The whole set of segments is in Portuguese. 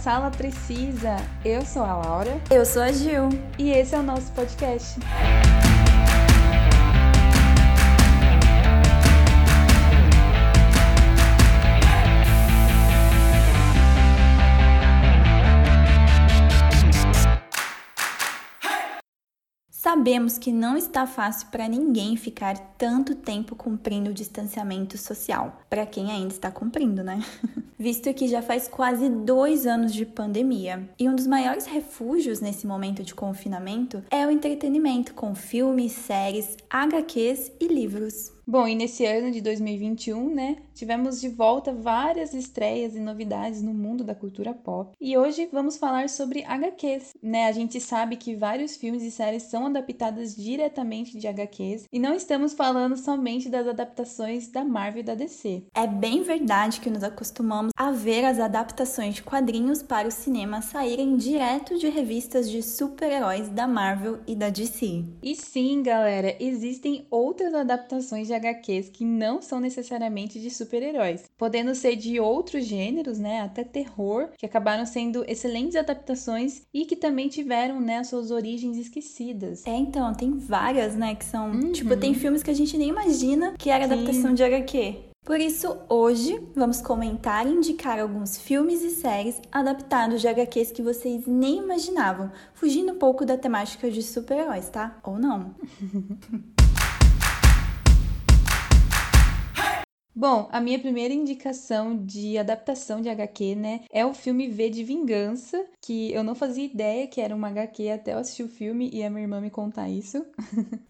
Sala Precisa. Eu sou a Laura. Eu sou a Gil. E esse é o nosso podcast. Sabemos que não está fácil para ninguém ficar tanto tempo cumprindo o distanciamento social, para quem ainda está cumprindo, né? Visto que já faz quase dois anos de pandemia. E um dos maiores refúgios nesse momento de confinamento é o entretenimento, com filmes, séries, HQs e livros. Bom, e nesse ano de 2021, né, tivemos de volta várias estreias e novidades no mundo da cultura pop. E hoje vamos falar sobre HQs, né? A gente sabe que vários filmes e séries são adaptadas diretamente de HQs e não estamos falando somente das adaptações da Marvel e da DC. É bem verdade que nos acostumamos a ver as adaptações de quadrinhos para o cinema saírem direto de revistas de super-heróis da Marvel e da DC. E sim, galera, existem outras adaptações de HQs que não são necessariamente de super-heróis, podendo ser de outros gêneros, né, até terror, que acabaram sendo excelentes adaptações e que também tiveram, né, suas origens esquecidas. É, então, tem várias, né, que são, uhum. tipo, tem filmes que a gente nem imagina que era Sim. adaptação de HQ. Por isso, hoje vamos comentar e indicar alguns filmes e séries adaptados de HQs que vocês nem imaginavam, fugindo um pouco da temática de super-heróis, tá? Ou não? Bom, a minha primeira indicação de adaptação de HQ, né, é o filme V de Vingança, que eu não fazia ideia que era uma HQ até eu assistir o filme e a minha irmã me contar isso.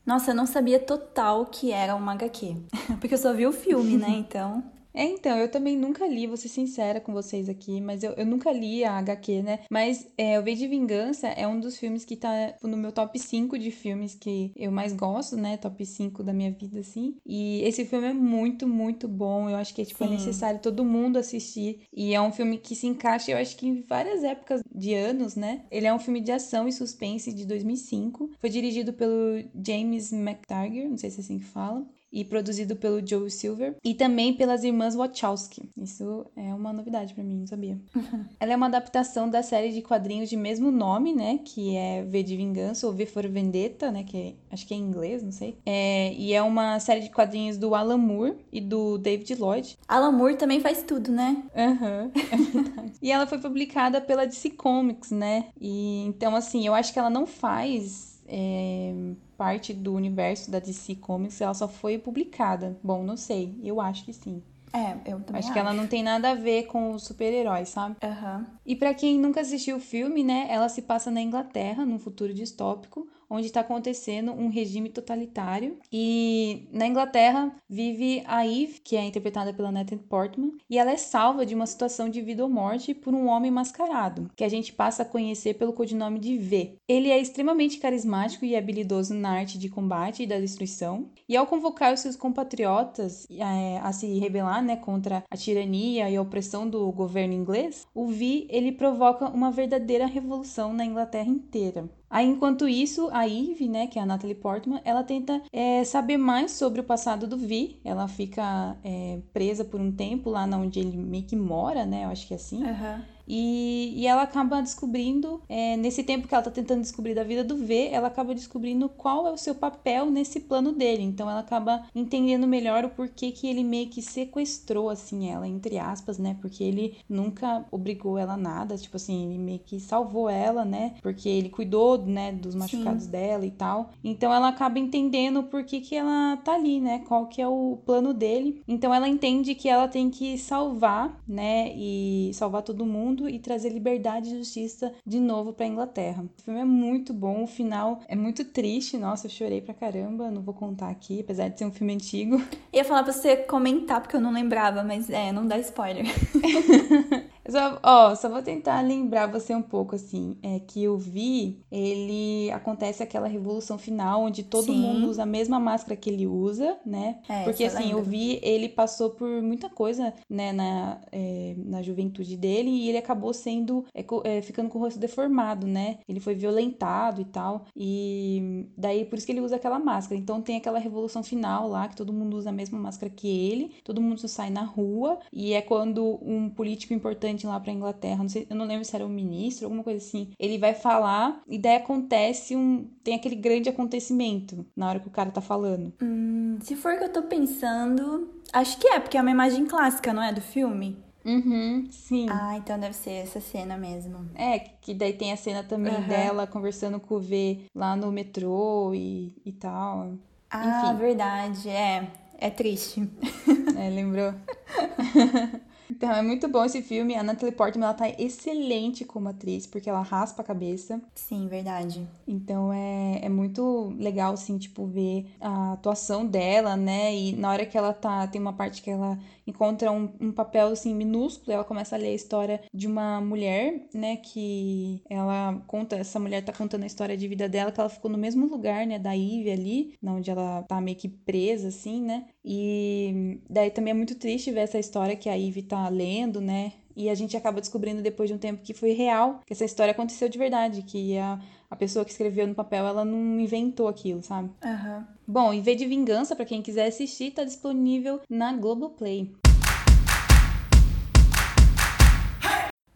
Nossa, eu não sabia total que era uma HQ, porque eu só vi o filme, né, então... É, então, eu também nunca li, vou ser sincera com vocês aqui, mas eu, eu nunca li a HQ, né? Mas é, O V de Vingança é um dos filmes que tá no meu top 5 de filmes que eu mais gosto, né? Top 5 da minha vida, assim. E esse filme é muito, muito bom. Eu acho que tipo, é necessário todo mundo assistir. E é um filme que se encaixa, eu acho que em várias épocas de anos, né? Ele é um filme de ação e suspense de 2005. Foi dirigido pelo James McTaggart, não sei se é assim que fala e produzido pelo Joe Silver e também pelas irmãs Wachowski. Isso é uma novidade para mim, não sabia. Ela é uma adaptação da série de quadrinhos de mesmo nome, né, que é V de Vingança ou V for Vendetta, né, que é, acho que é em inglês, não sei. É, e é uma série de quadrinhos do Alan Moore e do David Lloyd. Alan Moore também faz tudo, né? Aham, uhum, é e ela foi publicada pela DC Comics, né? E então assim, eu acho que ela não faz é, parte do universo da DC Comics, ela só foi publicada. Bom, não sei, eu acho que sim. É, eu também acho. Acho que ela não tem nada a ver com os super-heróis, sabe? Uhum. E para quem nunca assistiu o filme, né, ela se passa na Inglaterra, num futuro distópico, onde está acontecendo um regime totalitário. E na Inglaterra vive a Eve, que é interpretada pela Natalie Portman, e ela é salva de uma situação de vida ou morte por um homem mascarado, que a gente passa a conhecer pelo codinome de V. Ele é extremamente carismático e habilidoso na arte de combate e da destruição, e ao convocar os seus compatriotas é, a se rebelar né, contra a tirania e a opressão do governo inglês, o V ele provoca uma verdadeira revolução na Inglaterra inteira. Aí, enquanto isso, a Eve, né, que é a Natalie Portman, ela tenta é, saber mais sobre o passado do Vi. Ela fica é, presa por um tempo lá onde ele meio que mora, né? Eu acho que é assim. Uhum. E, e ela acaba descobrindo, é, nesse tempo que ela tá tentando descobrir da vida do V, ela acaba descobrindo qual é o seu papel nesse plano dele. Então ela acaba entendendo melhor o porquê que ele meio que sequestrou, assim, ela, entre aspas, né? Porque ele nunca obrigou ela a nada, tipo assim, ele meio que salvou ela, né? Porque ele cuidou, né, dos machucados Sim. dela e tal. Então ela acaba entendendo por que que ela tá ali, né? Qual que é o plano dele. Então ela entende que ela tem que salvar, né? E salvar todo mundo mundo e trazer liberdade e justiça de novo para Inglaterra. O filme é muito bom, o final é muito triste. Nossa, eu chorei pra caramba, não vou contar aqui, apesar de ser um filme antigo. Ia falar pra você comentar porque eu não lembrava, mas é, não dá spoiler. Só, ó, só vou tentar lembrar você um pouco, assim, é que o Vi, ele acontece aquela revolução final onde todo Sim. mundo usa a mesma máscara que ele usa, né? É, Porque, assim, o Vi, ele passou por muita coisa, né, na, é, na juventude dele e ele acabou sendo, é, é, ficando com o rosto deformado, né? Ele foi violentado e tal, e daí por isso que ele usa aquela máscara. Então tem aquela revolução final lá, que todo mundo usa a mesma máscara que ele, todo mundo sai na rua, e é quando um político importante importante lá pra Inglaterra. Não sei, eu não lembro se era um ministro, alguma coisa assim. Ele vai falar e daí acontece um. Tem aquele grande acontecimento na hora que o cara tá falando. Hum, se for que eu tô pensando. Acho que é, porque é uma imagem clássica, não é? Do filme. Uhum, sim. Ah, então deve ser essa cena mesmo. É, que daí tem a cena também Uhum. dela conversando com o V lá no metrô e, e tal. Ah, Enfim. verdade. É. É triste. É, lembrou? então, é muito bom esse filme. A Natalie Portman, ela tá excelente como atriz, porque ela raspa a cabeça. Sim, verdade. Então, é, é muito legal, assim, tipo, ver a atuação dela, né? E na hora que ela tá... Tem uma parte que ela encontra um, um papel, assim, minúsculo. E ela começa a ler a história de uma mulher, né? Que ela conta... Essa mulher tá contando a história de vida dela, que ela ficou no mesmo lugar, né? Da Ivy ali, onde ela tá meio que presa, assim, né? E daí também é muito triste ver essa história que a Ivy tá lendo, né? E a gente acaba descobrindo depois de um tempo que foi real, que essa história aconteceu de verdade, que a, a pessoa que escreveu no papel, ela não inventou aquilo, sabe? Aham. Bom, e V de Vingança, pra quem quiser assistir, tá disponível na Globoplay.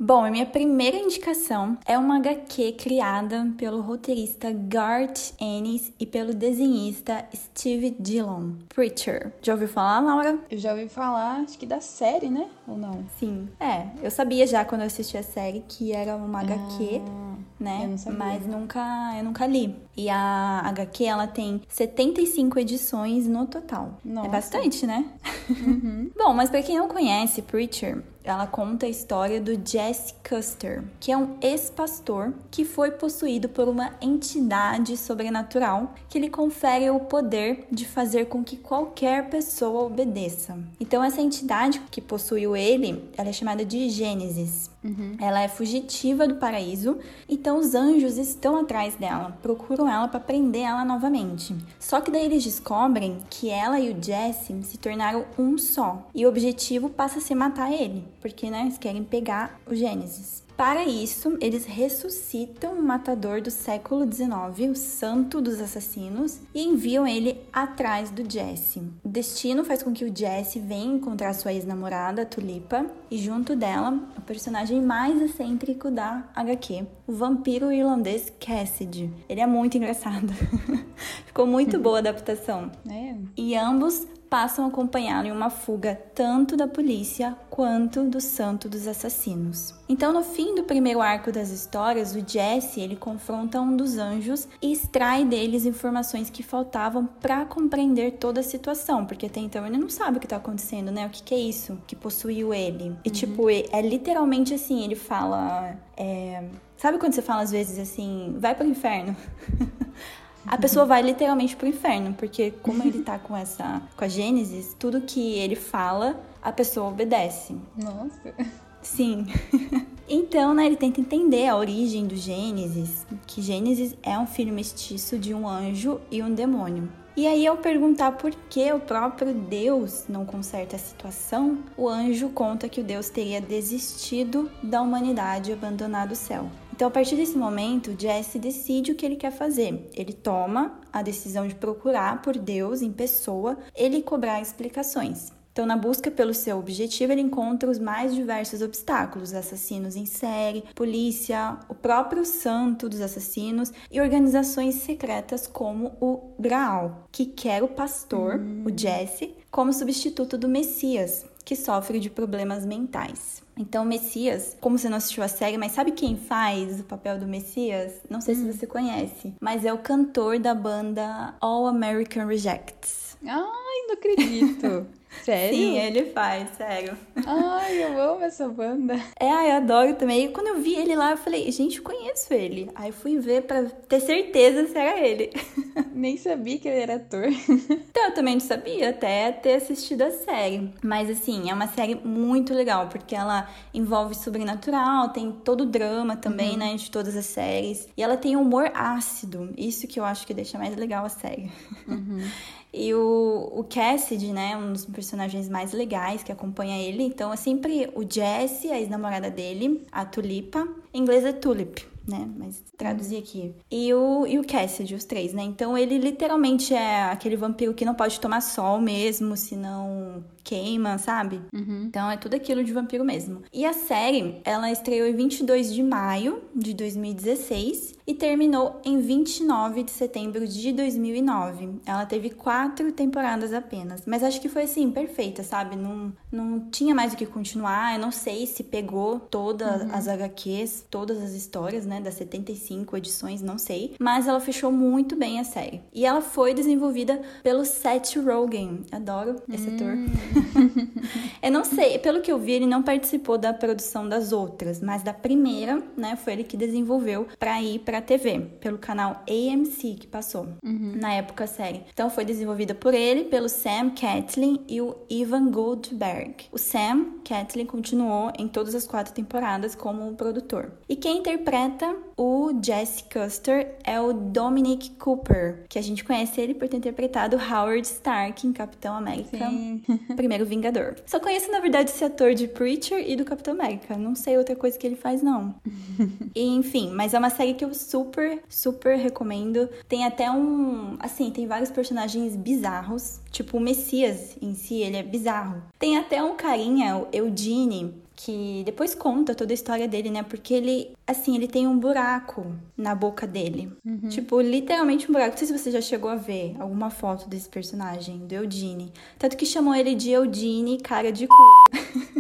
Bom, a minha primeira indicação é uma HQ criada pelo roteirista Garth Ennis e pelo desenhista Steve Dillon. Preacher. Já ouviu falar, Laura? Eu já ouvi falar, acho que da série, né? Ou não? Sim. É, eu sabia já quando eu assisti a série que era uma HQ, Ah, né? eu não sabia. Mas nunca, eu nunca li. E a HQ, ela tem 75 edições no total. Nossa. É bastante, né? Bom, mas pra quem não conhece Preacher, ela conta a história do Jesse Custer, que é um ex-pastor que foi possuído por uma entidade sobrenatural que lhe confere o poder de fazer com que qualquer pessoa obedeça. Então essa entidade que possuiu ele, ela é chamada de Gênesis. Ela é fugitiva do paraíso, então os anjos estão atrás dela, procuram ela para prender ela novamente. Só que daí eles descobrem que ela e o Jesse se tornaram um só, e o objetivo passa a ser matar ele, porque né, eles querem pegar o Gênesis. Para isso, eles ressuscitam o matador do século XIX, o santo dos assassinos, e enviam ele atrás do Jesse. O destino faz com que o Jesse venha encontrar sua ex-namorada, Tulipa, e junto dela, o personagem mais excêntrico da HQ, o vampiro irlandês Cassidy. Ele é muito engraçado. Ficou muito boa a adaptação. É. E ambos passam a acompanhá-lo em uma fuga tanto da polícia quanto do santo dos assassinos. Então, no fim do primeiro arco das histórias, o Jesse ele confronta um dos anjos e extrai deles informações que faltavam para compreender toda a situação, porque até então ele não sabe o que tá acontecendo, né? O que, que é isso que possuiu ele? E tipo, é é literalmente assim, ele fala, é, sabe quando você fala às vezes assim, vai pro inferno? A pessoa vai literalmente pro inferno, porque como ele tá com essa com a Gênesis, tudo que ele fala, a pessoa obedece. Nossa. Sim. então, né, ele tenta entender a origem do Gênesis, que Gênesis é um filho mestiço de um anjo e um demônio. E aí, ao perguntar por que o próprio Deus não conserta a situação, o anjo conta que o Deus teria desistido da humanidade e abandonado o céu. Então, a partir desse momento, Jesse decide o que ele quer fazer. Ele toma a decisão de procurar por Deus em pessoa, ele cobrar explicações. Então, na busca pelo seu objetivo, ele encontra os mais diversos obstáculos: assassinos em série, polícia, o próprio santo dos assassinos e organizações secretas como o Graal, que quer o pastor, o Jesse, como substituto do Messias, que sofre de problemas mentais. Então, o Messias, como você não assistiu a série, mas sabe quem faz o papel do Messias? Não sei se você conhece, mas é o cantor da banda All American Rejects. Ai, não acredito. Sério? Sim, ele faz, sério. Ai, eu amo essa banda. É, ai, eu adoro também. E quando eu vi ele lá, eu falei, gente, eu conheço ele. Aí fui ver pra ter certeza se era ele. Nem sabia que ele era ator. Então, eu também não sabia até ter assistido a série. Mas, assim, é uma série muito legal, porque ela envolve sobrenatural, tem todo o drama também, né, de todas as séries. E ela tem humor ácido. Isso que eu acho que deixa mais legal a série. E o, o Cassidy, né, um dos personagens mais legais que acompanha ele. Então, é sempre o Jesse, a ex-namorada dele, a Tulipa. Em inglês é Tulip. né? Mas traduzir aqui. E o, e o Cassidy, os três, né? Então ele literalmente é aquele vampiro que não pode tomar sol mesmo, senão queima, sabe? Uhum. Então é tudo aquilo de vampiro mesmo. E a série, ela estreou em 22 de maio de 2016 e terminou em 29 de setembro de 2009. Ela teve quatro temporadas apenas, mas acho que foi assim, perfeita, sabe? Não, não tinha mais o que continuar. Eu não sei se pegou todas uhum. as HQs, todas as histórias, né, das 75 edições, não sei, mas ela fechou muito bem a série. E ela foi desenvolvida pelo Seth Rogen. Adoro esse ator. Eu não sei, pelo que eu vi, ele não participou da produção das outras, mas da primeira, né, foi ele que desenvolveu para ir para TV, pelo canal AMC que passou uhum. na época a série. Então foi desenvolvida por ele, pelo Sam Catlin e o Ivan Goldberg. O Sam Catlin continuou em todas as quatro temporadas como produtor. E quem interpreta o Jesse Custer é o Dominic Cooper, que a gente conhece ele por ter interpretado Howard Stark em Capitão América, Primeiro Vingador. Só conheço, na verdade, esse ator de Preacher e do Capitão América. Não sei outra coisa que ele faz, não. e, enfim, mas é uma série que eu super, super recomendo. Tem até um. Assim, tem vários personagens bizarros. Tipo, o Messias em si, ele é bizarro. Tem até um carinha, o Eugene, que depois conta toda a história dele, né? Porque ele, assim, ele tem um buraco na boca dele. Uhum. Tipo, literalmente um buraco. Não sei se você já chegou a ver alguma foto desse personagem, do Eudine. Tanto que chamou ele de Eudine, cara de cu.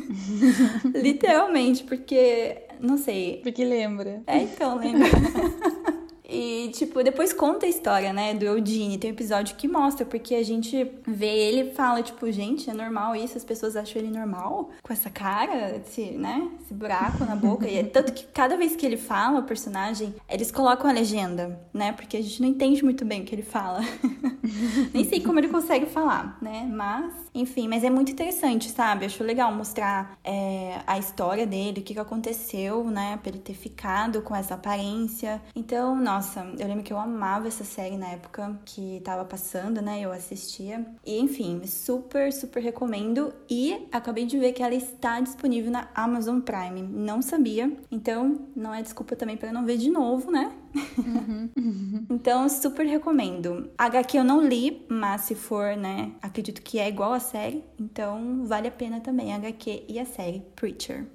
literalmente, porque. Não sei. Porque lembra. É, então, lembra. E, tipo, depois conta a história, né, do Eudine. Tem um episódio que mostra, porque a gente vê ele e fala, tipo, gente, é normal isso? As pessoas acham ele normal? Com essa cara, esse, né, esse buraco na boca. E é tanto que cada vez que ele fala, o personagem, eles colocam a legenda, né, porque a gente não entende muito bem o que ele fala. Nem sei como ele consegue falar, né, mas, enfim, mas é muito interessante, sabe? Acho legal mostrar é, a história dele, o que, que aconteceu, né, pra ele ter ficado com essa aparência. Então, nossa nossa, eu lembro que eu amava essa série na época que tava passando, né? Eu assistia. E enfim, super, super recomendo. E acabei de ver que ela está disponível na Amazon Prime. Não sabia. Então, não é desculpa também para não ver de novo, né? Uhum. então, super recomendo. HQ eu não li, mas se for, né? Acredito que é igual a série. Então, vale a pena também a HQ e a série Preacher.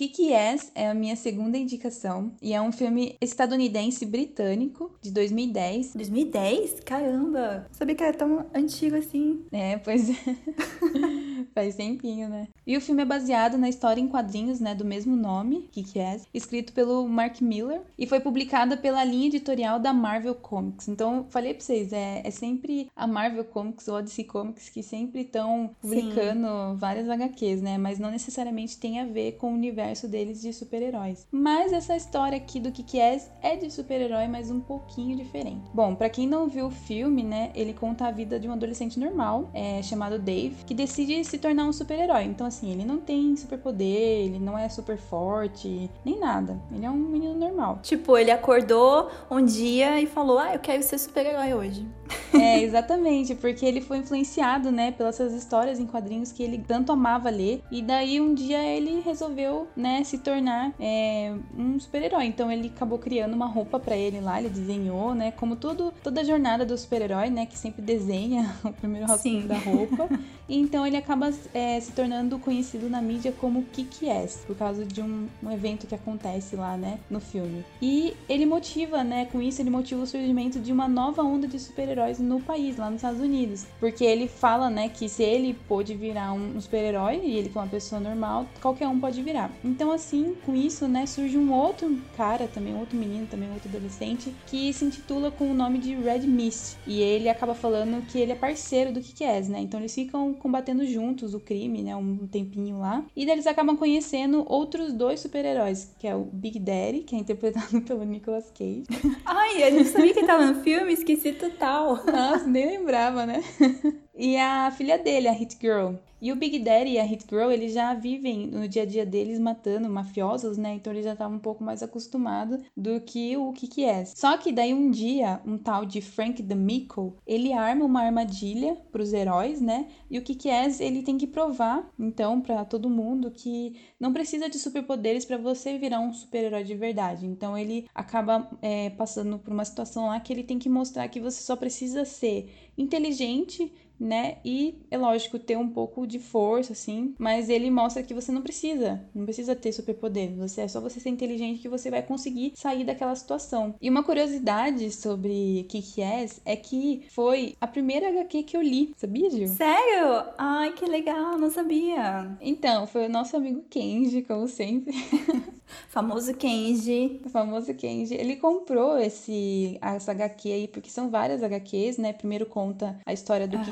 Kick-Ass é a minha segunda indicação e é um filme estadunidense britânico de 2010. 2010? Caramba! Sabia que era tão antigo assim. É, pois é. Faz tempinho, né? E o filme é baseado na história em quadrinhos, né, do mesmo nome, Kick-Ass, escrito pelo Mark Miller e foi publicada pela linha editorial da Marvel Comics. Então, falei pra vocês, é, é sempre a Marvel Comics ou a DC Comics que sempre estão publicando Sim. várias HQs, né? Mas não necessariamente tem a ver com o universo deles de super-heróis. Mas essa história aqui do Kick-Ass é de super-herói, mas um pouquinho diferente. Bom, para quem não viu o filme, né, ele conta a vida de um adolescente normal, é, chamado Dave, que decide se tornar um super-herói. Então, assim, ele não tem superpoder, ele não é super forte, nem nada. Ele é um menino normal. Tipo, ele acordou um dia e falou: Ah, eu quero ser super-herói hoje. É, exatamente, porque ele foi influenciado, né, pelas suas histórias em quadrinhos que ele tanto amava ler. E daí um dia ele resolveu, né, se tornar é, um super-herói. Então ele acabou criando uma roupa para ele lá, ele desenhou, né, como todo, toda a jornada do super-herói, né, que sempre desenha o primeiro rascunho da roupa. E então ele acaba é, se tornando conhecido na mídia como Kick-Ass, por causa de um, um, evento que acontece lá, né, no filme. E ele motiva, né, com isso ele motiva o surgimento de uma nova onda de super-heróis no país, lá nos Estados Unidos. Porque ele fala, né, que se ele pôde virar um, super-herói, e ele é uma pessoa normal, qualquer um pode virar. Então, assim, com isso, né, surge um outro cara também, outro menino, também outro adolescente, que se intitula com o nome de Red Mist. E ele acaba falando que ele é parceiro do Kick-Ass, né? Então eles ficam combatendo juntos o crime, né? Um tempinho lá. E daí eles acabam conhecendo outros dois super-heróis, que é o Big Daddy, que é interpretado pelo Nicolas Cage. Ai, eu não sabia que ele tava no filme, esqueci total. Nossa, nem lembrava, né? e a filha dele, a Hit Girl. E o Big Daddy e a Hit Girl, eles já vivem no dia a dia deles matando mafiosos, né? Então eles já estavam um pouco mais acostumados do que o Kiki é. Só que daí um dia, um tal de Frank D'Amico, ele arma uma armadilha para os heróis, né? E o Kiki é, ele tem que provar, então, para todo mundo que não precisa de superpoderes para você virar um super-herói de verdade. Então ele acaba é, passando por uma situação lá que ele tem que mostrar que você só precisa ser inteligente, né? E é lógico ter um pouco de força, assim, mas ele mostra que você não precisa, não precisa ter superpoder. Você é só você ser inteligente que você vai conseguir sair daquela situação. E uma curiosidade sobre Kick-Ass é que foi a primeira HQ que eu li, sabia, Gil? Sério? Ai, que legal, não sabia. Então, foi o nosso amigo Kenji, como sempre. Famoso Kenji. O famoso Kenji. Ele comprou esse, essa HQ aí, porque são várias HQs, né? Primeiro conta a história do uhum.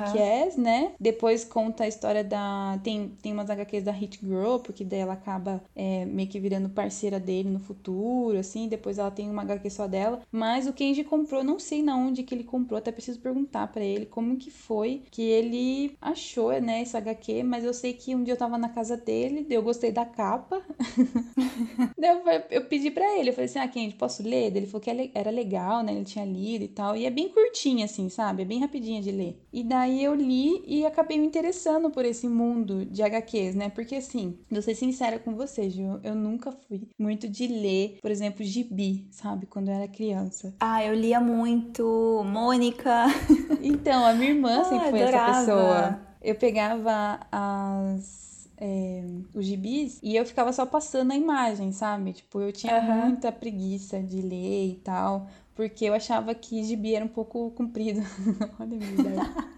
Né? Depois conta a história da... Tem, tem umas HQs da Hit Girl, porque daí ela acaba é, meio que virando parceira dele no futuro, assim. Depois ela tem uma HQ só dela. Mas o Kenji comprou, não sei na onde que ele comprou, até preciso perguntar para ele como que foi que ele achou, né, essa HQ. Mas eu sei que um dia eu tava na casa dele, eu gostei da capa. eu, eu pedi para ele, eu falei assim, ah, Kenji, posso ler? Ele falou que é era legal, né? Ele tinha lido e tal. E é bem curtinha, assim, sabe? É bem rapidinha de ler. E daí eu li e acabei me interessando por esse mundo de HQs, né? Porque, assim, vou ser sincera com você, Gil, eu nunca fui muito de ler, por exemplo, gibi, sabe? Quando eu era criança. Ah, eu lia muito Mônica. Então, a minha irmã sempre ah, foi adorava. essa pessoa. Eu pegava as é, os gibis e eu ficava só passando a imagem, sabe? Tipo, eu tinha uhum. muita preguiça de ler e tal, porque eu achava que gibi era um pouco comprido. Olha a minha ideia.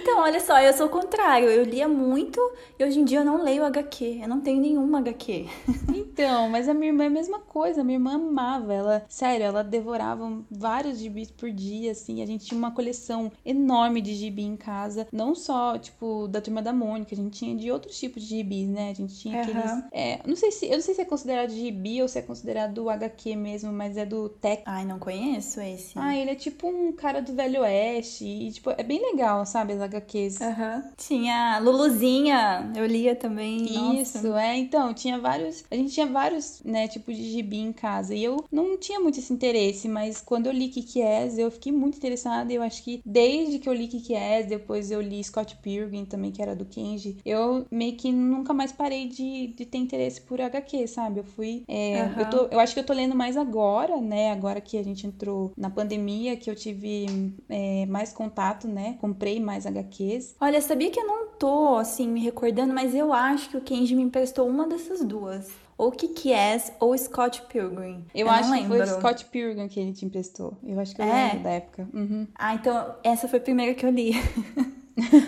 Então, olha só, eu sou o contrário. Eu lia muito e hoje em dia eu não leio HQ. Eu não tenho nenhuma HQ. Então, mas a minha irmã é a mesma coisa. A minha irmã amava. Ela, sério, ela devorava vários gibis por dia, assim. A gente tinha uma coleção enorme de gibi em casa. Não só, tipo, da turma da Mônica. A gente tinha de outros tipos de gibis, né? A gente tinha uhum. aqueles. É, não sei se. Eu não sei se é considerado gibi ou se é considerado HQ mesmo, mas é do Tech. Ai, não conheço esse. Ah, ele é tipo um cara do Velho Oeste. E, tipo, é bem legal, sabe? As HQs. Uhum. Tinha Luluzinha, eu lia também. Isso, Nossa. é. Então, tinha vários. A gente tinha vários, né, tipos de gibi em casa. E eu não tinha muito esse interesse, mas quando eu li Kiki Ass, eu fiquei muito interessada. E eu acho que desde que eu li Kiki Ass, depois eu li Scott Pilgrim também, que era do Kenji, eu meio que nunca mais parei de, de ter interesse por HQ, sabe? Eu fui. É, uhum. eu, tô, eu acho que eu tô lendo mais agora, né? Agora que a gente entrou na pandemia, que eu tive é, mais contato, né? Comprei mais HQs. Olha, sabia que eu não tô, assim, me recordando, mas eu acho que o Kenji me emprestou uma dessas duas. Ou Kick-Ass ou Scott Pilgrim. Eu, eu acho que foi Scott Pilgrim que ele te emprestou. Eu acho que eu é. lembro da época. Uhum. Ah, então essa foi a primeira que eu li.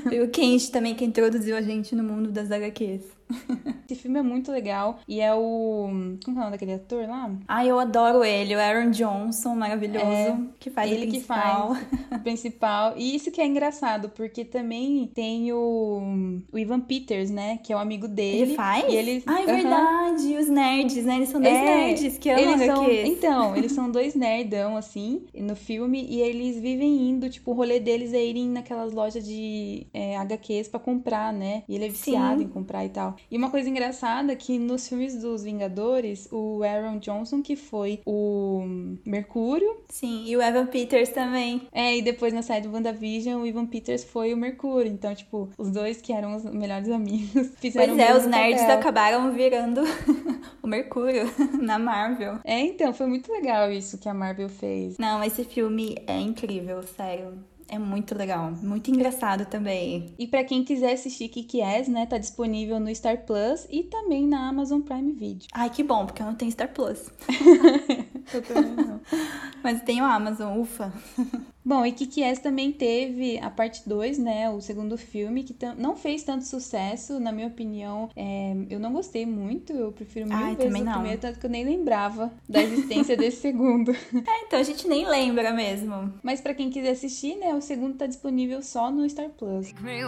foi o Kenji também que introduziu a gente no mundo das HQs. Esse filme é muito legal e é o. Como é o nome daquele ator lá? Ah, eu adoro ele, o Aaron Johnson, maravilhoso, é, que faz ele o principal. que faz o principal. E isso que é engraçado, porque também tem o, o Ivan Peters, né? Que é o amigo dele. Ele faz? E ele... Ah, é verdade, os nerds, né? Eles são dois é, nerds que amam eles são... Então, eles são dois nerdão, assim, no filme, e eles vivem indo, tipo, o rolê deles é irem naquelas lojas de é, HQs pra comprar, né? E ele é viciado Sim. em comprar e tal. E uma coisa engraçada é que nos filmes dos Vingadores, o Aaron Johnson, que foi o Mercúrio. Sim, e o Evan Peters também. É, e depois na série do WandaVision, o Evan Peters foi o Mercúrio. Então, tipo, os dois que eram os melhores amigos fizeram Pois é, os nerds papel. acabaram virando o Mercúrio na Marvel. É, então, foi muito legal isso que a Marvel fez. Não, esse filme é incrível, sério. É muito legal, muito engraçado também. E para quem quiser assistir Kick-Ass, né, tá disponível no Star Plus e também na Amazon Prime Video. Ai, que bom, porque eu não tenho Star Plus. eu também não. Mas tenho Amazon, ufa. Bom, e Kick-Ass também teve a parte 2, né? O segundo filme, que não fez tanto sucesso, na minha opinião. É, eu não gostei muito, eu prefiro mil Ai, vezes o não. primeiro, tanto que eu nem lembrava da existência desse segundo. É, então a gente nem lembra mesmo. Mas para quem quiser assistir, né? O segundo tá disponível só no Star Plus. Me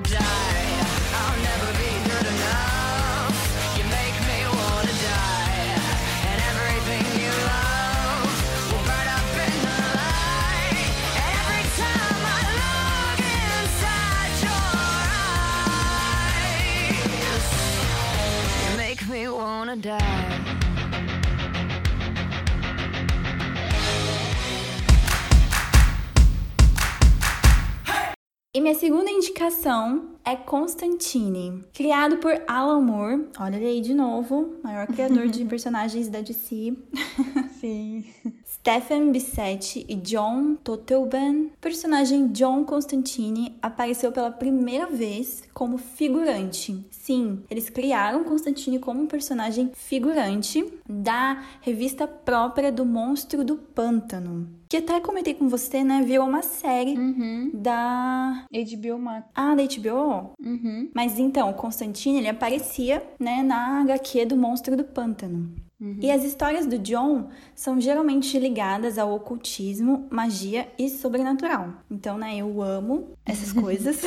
die. E minha segunda indicação é Constantine, criado por Alan Moore. Olha ele aí de novo, maior criador de personagens da DC. Sim. Stephen Bissetti e John Totelban. O personagem John Constantine apareceu pela primeira vez como figurante. Sim, eles criaram Constantine como um personagem figurante da revista própria do Monstro do Pântano. Que até comentei com você, né? Viu uma série uhum. da HBO Max. Ah, da HBO? Uhum. Mas então, o Constantine, ele aparecia, né, na HQ do Monstro do Pântano. Uhum. E as histórias do John são geralmente ligadas ao ocultismo, magia e sobrenatural. Então, né, eu amo essas coisas.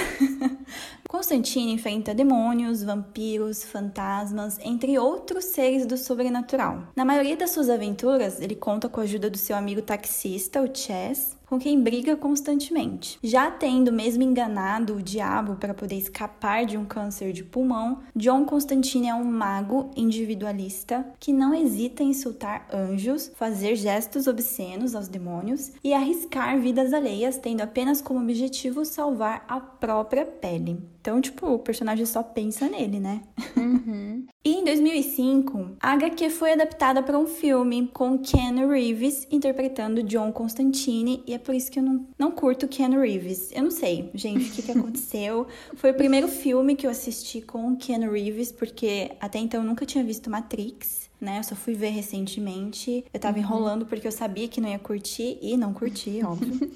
Constantine enfrenta demônios, vampiros, fantasmas, entre outros seres do sobrenatural. Na maioria das suas aventuras, ele conta com a ajuda do seu amigo taxista, o Chess, com quem briga constantemente. Já tendo mesmo enganado o diabo para poder escapar de um câncer de pulmão, John Constantine é um mago individualista que não hesita em insultar anjos, fazer gestos obscenos aos demônios e arriscar vidas alheias, tendo apenas como objetivo salvar a própria pele. Então, tipo, o personagem só pensa nele, né? Uhum. E em 2005, a HQ foi adaptada para um filme com Ken Reeves interpretando John Constantine e é por isso que eu não, não curto Ken Reeves. Eu não sei, gente, o que, que aconteceu. foi o primeiro filme que eu assisti com Ken Reeves, porque até então eu nunca tinha visto Matrix né? Eu só fui ver recentemente. Eu tava uhum. enrolando porque eu sabia que não ia curtir e não curti, óbvio.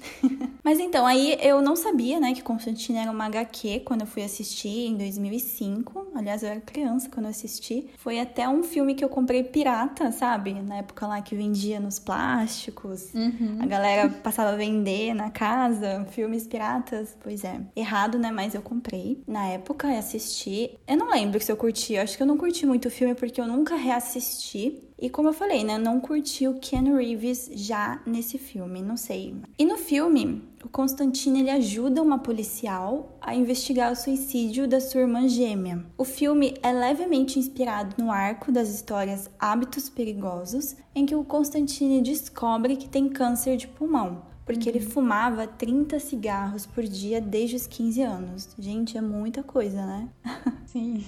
Mas então, aí eu não sabia, né, que Constantine era uma HQ quando eu fui assistir em 2005. Aliás, eu era criança quando eu assisti. Foi até um filme que eu comprei pirata, sabe? Na época lá que vendia nos plásticos. Uhum. A galera passava a vender na casa filmes piratas. Pois é. Errado, né? Mas eu comprei. Na época, eu assisti. Eu não lembro se eu curti. Eu acho que eu não curti muito o filme porque eu nunca reassisti E como eu falei, né, não curti o Ken Reeves já nesse filme, não sei. E no filme, o Constantine ele ajuda uma policial a investigar o suicídio da sua irmã gêmea. O filme é levemente inspirado no arco das histórias Hábitos Perigosos, em que o Constantine descobre que tem câncer de pulmão porque uhum. ele fumava 30 cigarros por dia desde os 15 anos. Gente, é muita coisa, né? Sim.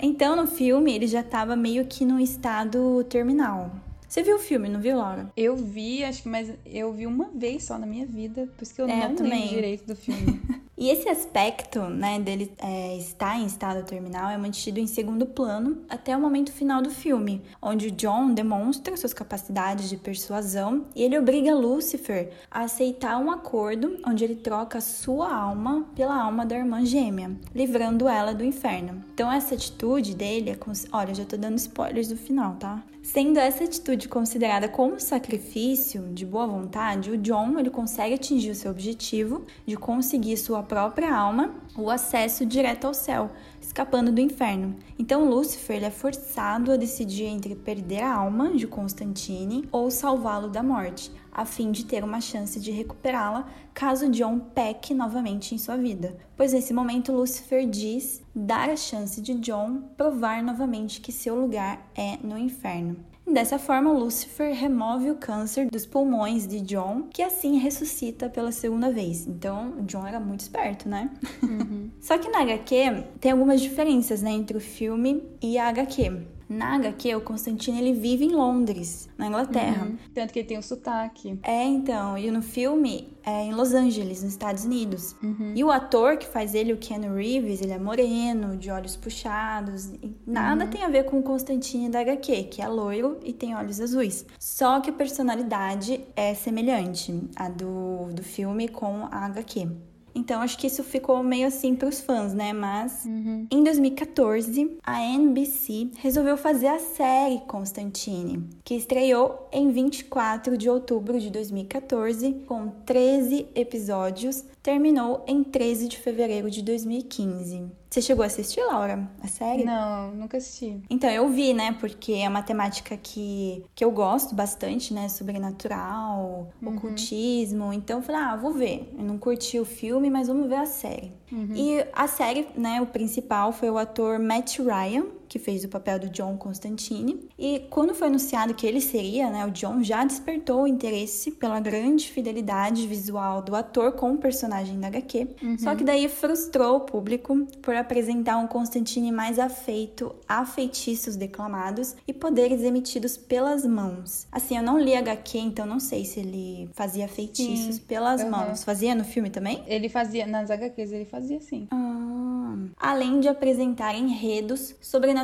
então, no filme, ele já estava meio que no estado terminal. Você viu o filme, não viu, Laura? Eu vi, acho que, mas eu vi uma vez só na minha vida, por isso que eu é, não lembro direito do filme. E esse aspecto, né, dele é, estar em estado terminal é mantido em segundo plano até o momento final do filme, onde John demonstra suas capacidades de persuasão e ele obriga Lucifer a aceitar um acordo onde ele troca sua alma pela alma da irmã gêmea, livrando ela do inferno. Então essa atitude dele é, olha, já tô dando spoilers do final, tá? Sendo essa atitude considerada como sacrifício de boa vontade, o John ele consegue atingir o seu objetivo de conseguir sua própria alma o acesso direto ao céu, escapando do inferno. Então Lúcifer ele é forçado a decidir entre perder a alma de Constantine ou salvá-lo da morte, a fim de ter uma chance de recuperá-la caso John peque novamente em sua vida. Pois nesse momento Lúcifer diz dar a chance de John provar novamente que seu lugar é no inferno. Dessa forma, Lucifer remove o câncer dos pulmões de John, que assim ressuscita pela segunda vez. Então, John era muito esperto, né? Uhum. Só que na HQ tem algumas diferenças né, entre o filme e a HQ. Na HQ, o Constantino ele vive em Londres, na Inglaterra. Uhum. Tanto que ele tem o sotaque. É, então. E no filme é em Los Angeles, nos Estados Unidos. Uhum. E o ator que faz ele, o Ken Reeves, ele é moreno, de olhos puxados. nada uhum. tem a ver com o Constantine da HQ, que é loiro e tem olhos azuis. Só que a personalidade é semelhante à do, do filme com a HQ. Então acho que isso ficou meio assim para os fãs, né? Mas uhum. em 2014, a NBC resolveu fazer a série Constantine, que estreou em 24 de outubro de 2014, com 13 episódios, terminou em 13 de fevereiro de 2015. Você chegou a assistir, Laura, a série? Não, nunca assisti. Então, eu vi, né? Porque é uma temática que, que eu gosto bastante, né? Sobrenatural, uhum. ocultismo. Então, eu falei, ah, vou ver. Eu não curti o filme, mas vamos ver a série. Uhum. E a série, né? O principal foi o ator Matt Ryan, que fez o papel do John Constantine. E quando foi anunciado que ele seria, né, o John já despertou o interesse pela grande fidelidade visual do ator com o personagem da HQ. Uhum. Só que daí frustrou o público por apresentar um Constantine mais afeito a feitiços declamados e poderes emitidos pelas mãos. Assim, eu não li HQ, então não sei se ele fazia feitiços Sim. pelas uhum. mãos. Fazia no filme também? Ele fazia, nas HQs ele fazia sim. Ah, além de apresentar enredos sobrenaturais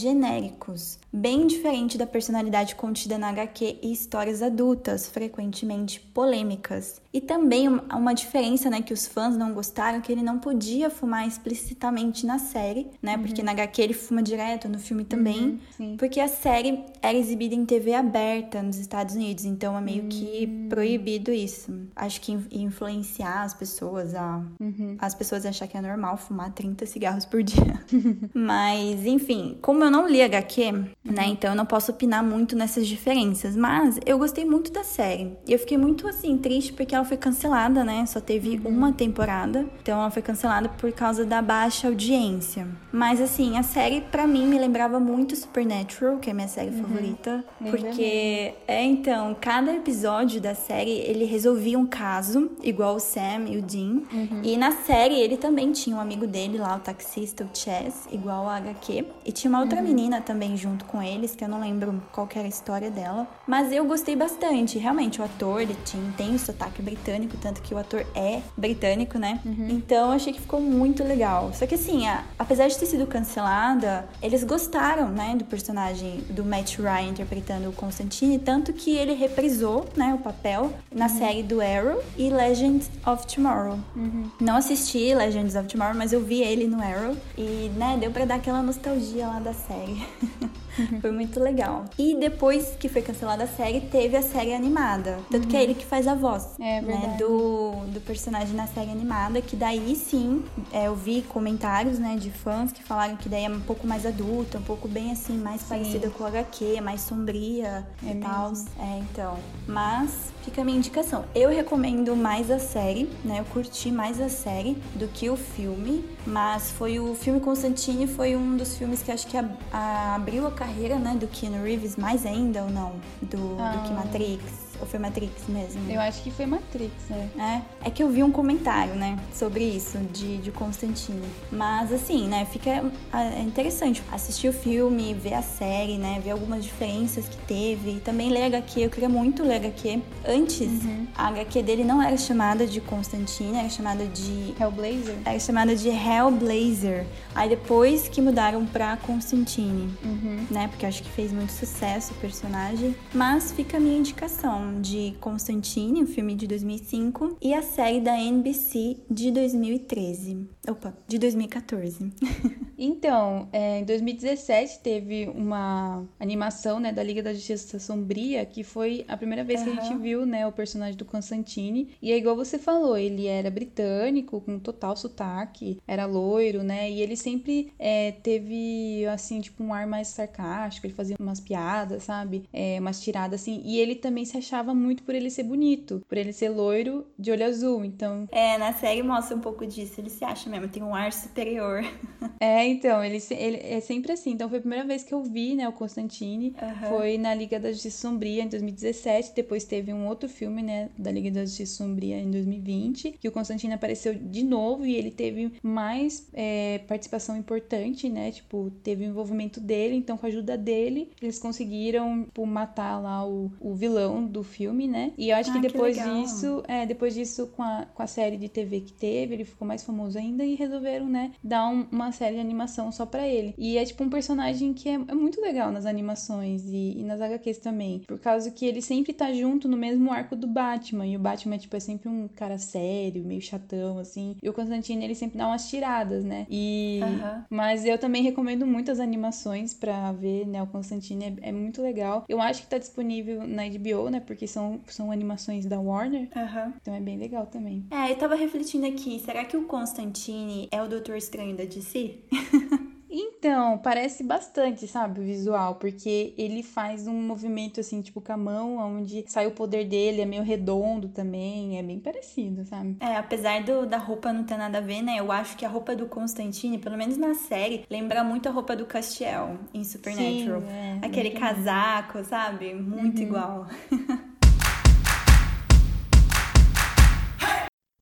genéricos, bem diferente da personalidade contida na HQ e histórias adultas, frequentemente polêmicas. E também uma diferença, né, que os fãs não gostaram, que ele não podia fumar explicitamente na série, né, uhum. porque na HQ ele fuma direto, no filme também, uhum, porque a série era exibida em TV aberta nos Estados Unidos, então é meio uhum. que hum. proibido isso. Acho que influenciar as pessoas a uhum. as pessoas achar que é normal fumar 30 cigarros por dia. Mas, enfim, como eu não li HQ, né? Uhum. Então eu não posso opinar muito nessas diferenças. Mas eu gostei muito da série. E eu fiquei muito assim, triste porque ela foi cancelada, né? Só teve uhum. uma temporada. Então ela foi cancelada por causa da baixa audiência. Mas assim, a série para mim me lembrava muito Supernatural, que é minha série uhum. favorita. Porque é então, cada episódio da série ele resolvia um caso, igual o Sam e o Dean. Uhum. E na série ele também tinha um amigo dele lá, o taxista, o Chess, igual a HQ. E tinha uma outra uhum. menina também junto com eles, que eu não lembro qual era a história dela. Mas eu gostei bastante. Realmente, o ator, ele tinha, tem o sotaque britânico, tanto que o ator é britânico, né? Uhum. Então, achei que ficou muito legal. Só que assim, a, apesar de ter sido cancelada, eles gostaram, né, do personagem do Matt Ryan interpretando o Constantine, tanto que ele reprisou, né, o papel na uhum. série do Arrow e Legends of Tomorrow. Uhum. Não assisti Legends of Tomorrow, mas eu vi ele no Arrow e, né, deu para dar aquela nostalgia lá da série. Uhum. Foi muito legal. E depois que foi cancelada a série, teve a série animada. Tanto uhum. que é ele que faz a voz. É, né, do, do personagem na série animada, que daí sim, é, eu vi comentários, né, de fãs que falaram que daí é um pouco mais adulta, um pouco bem assim, mais sim. parecida com o HQ, mais sombria é e tal. É, então. Mas fica a minha indicação. Eu recomendo mais a série, né? Eu curti mais a série do que o filme, mas foi o filme Constantine foi um dos filmes que acho que a, a, abriu a carreira, né, do Keanu Reeves mais ainda ou não, do, ah. do que. Matrix. Ou foi Matrix mesmo? Eu acho que foi Matrix, né? É, é que eu vi um comentário, né, sobre isso, de, de Constantine. Mas, assim, né, fica é interessante assistir o filme, ver a série, né, ver algumas diferenças que teve. Também ler HQ, eu queria muito ler HQ. Antes, uhum. a HQ dele não era chamada de Constantine, era chamada de... Hellblazer? Era chamada de Hellblazer. Aí depois que mudaram pra Constantine, uhum. né, porque eu acho que fez muito sucesso o personagem. Mas fica a minha indicação de Constantine, um filme de 2005, e a série da NBC de 2013. Opa, de 2014. então, é, em 2017 teve uma animação né, da Liga da Justiça Sombria, que foi a primeira vez uhum. que a gente viu né, o personagem do Constantine. E é igual você falou, ele era britânico, com total sotaque, era loiro, né? E ele sempre é, teve, assim, tipo, um ar mais sarcástico, ele fazia umas piadas, sabe? É, umas tiradas assim. E ele também se achava achava muito por ele ser bonito, por ele ser loiro de olho azul, então... É, na série mostra um pouco disso, ele se acha mesmo, tem um ar superior. é, então, ele, ele é sempre assim, então foi a primeira vez que eu vi, né, o Constantine, uhum. foi na Liga da Justiça Sombria em 2017, depois teve um outro filme, né, da Liga da Justiça Sombria em 2020, que o Constantine apareceu de novo e ele teve mais é, participação importante, né, tipo, teve o envolvimento dele, então com a ajuda dele, eles conseguiram, tipo, matar lá o, o vilão do filme, né? E eu acho ah, que depois que disso, é, depois disso, com a, com a série de TV que teve, ele ficou mais famoso ainda e resolveram, né, dar um, uma série de animação só pra ele. E é tipo um personagem que é, é muito legal nas animações e, e, nas HQs também, por causa que ele sempre tá junto no mesmo arco do Batman. E o Batman, tipo, é sempre um cara sério, meio chatão, assim. E o Constantine, ele sempre dá umas tiradas, né? E. Mas eu também recomendo muito as animações pra ver, né? O Constantine é, é muito legal. Eu acho que tá disponível na HBO, né? Porque porque são, são animações da Warner. Uhum. Então é bem legal também. É, eu tava refletindo aqui, será que o Constantine é o Doutor Estranho da DC? Então, parece bastante, sabe, o visual, porque ele faz um movimento assim, tipo com a mão, onde sai o poder dele, é meio redondo também, é bem parecido, sabe? É, apesar do, da roupa não ter nada a ver, né? Eu acho que a roupa do Constantine, pelo menos na série, lembra muito a roupa do Castiel em Supernatural. Sim, é, Aquele casaco, sabe? Muito uhum. igual.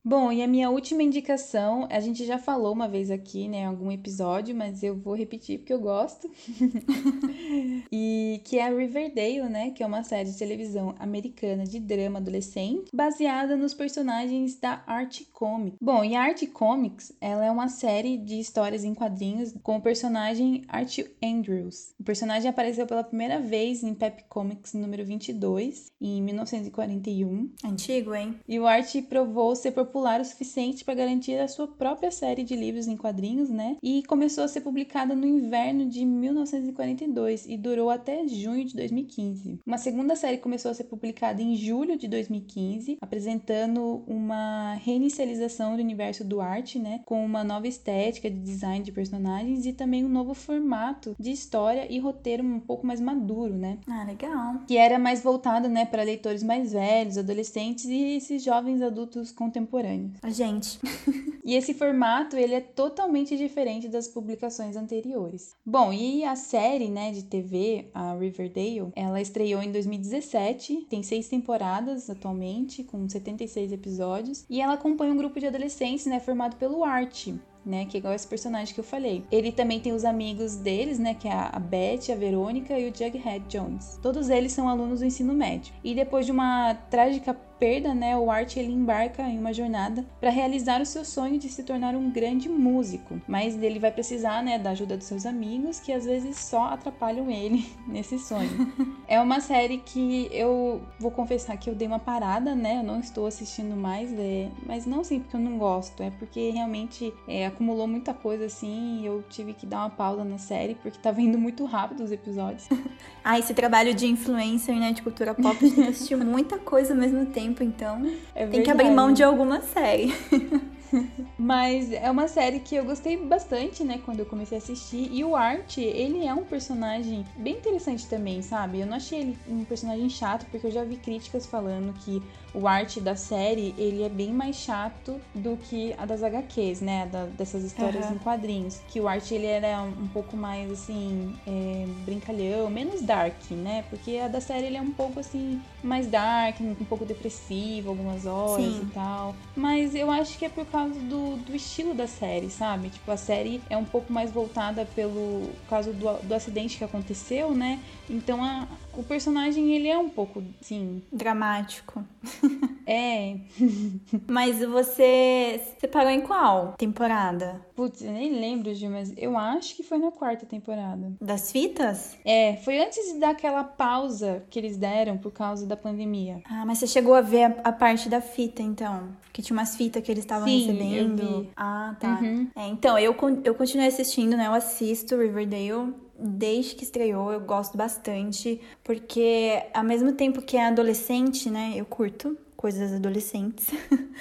Bom, e a minha última indicação, a gente já falou uma vez aqui, né, em algum episódio, mas eu vou repetir porque eu gosto. e que é a Riverdale, né, que é uma série de televisão americana de drama adolescente, baseada nos personagens da Art Comics. Bom, e a Art Comics, ela é uma série de histórias em quadrinhos com o personagem Art Andrews. O personagem apareceu pela primeira vez em Pep Comics número 22, em 1941. Antigo, hein? E o Art provou ser popular popular o suficiente para garantir a sua própria série de livros em quadrinhos, né? E começou a ser publicada no inverno de 1942 e durou até junho de 2015. Uma segunda série começou a ser publicada em julho de 2015, apresentando uma reinicialização do universo do arte, né? Com uma nova estética de design de personagens e também um novo formato de história e roteiro um pouco mais maduro, né? Ah, legal. Que era mais voltado, né, para leitores mais velhos, adolescentes e esses jovens adultos contemporâneos contemporâneos. A gente. e esse formato, ele é totalmente diferente das publicações anteriores. Bom, e a série, né, de TV, a Riverdale, ela estreou em 2017, tem seis temporadas atualmente, com 76 episódios, e ela acompanha um grupo de adolescentes, né, formado pelo Art, né? Que é igual esse personagem que eu falei. Ele também tem os amigos deles, né? Que é a Beth, a Verônica e o Jughead Jones. Todos eles são alunos do ensino médio. E depois de uma trágica perda, né, o Art ele embarca em uma jornada para realizar o seu sonho de se tornar um grande músico, mas ele vai precisar, né, da ajuda dos seus amigos que às vezes só atrapalham ele nesse sonho. é uma série que eu vou confessar que eu dei uma parada, né, eu não estou assistindo mais, é, mas não sim porque eu não gosto, é porque realmente é, acumulou muita coisa assim e eu tive que dar uma pausa na série porque tá vendo muito rápido os episódios. ah, esse trabalho de influencer, né, de cultura pop, a gente assistiu muita coisa ao mesmo tempo tempo, então é tem que abrir mão de alguma série. Mas é uma série que eu gostei bastante, né, quando eu comecei a assistir. E o Art, ele é um personagem bem interessante também, sabe? Eu não achei ele um personagem chato, porque eu já vi críticas falando que o arte da série, ele é bem mais chato do que a das HQs, né? Da, dessas histórias uhum. em quadrinhos. Que o arte, ele era um pouco mais, assim, é, brincalhão, menos dark, né? Porque a da série, ele é um pouco, assim, mais dark, um pouco depressivo algumas horas Sim. e tal. Mas eu acho que é por causa do, do estilo da série, sabe? Tipo, a série é um pouco mais voltada pelo caso do, do acidente que aconteceu, né? Então a, o personagem, ele é um pouco, sim... Dramático. é. mas você... Você parou em qual temporada? Putz, eu nem lembro, Gil, mas eu acho que foi na quarta temporada. Das fitas? É, foi antes de dar aquela pausa que eles deram por causa da pandemia. Ah, mas você chegou a ver a, a parte da fita, então? Que tinha umas fitas que eles estavam recebendo. Eu vi. Ah, tá. Uhum. É, então, eu, eu continuei assistindo, né? Eu assisto Riverdale desde que estreou, eu gosto bastante, porque ao mesmo tempo que é adolescente, né, eu curto coisas adolescentes.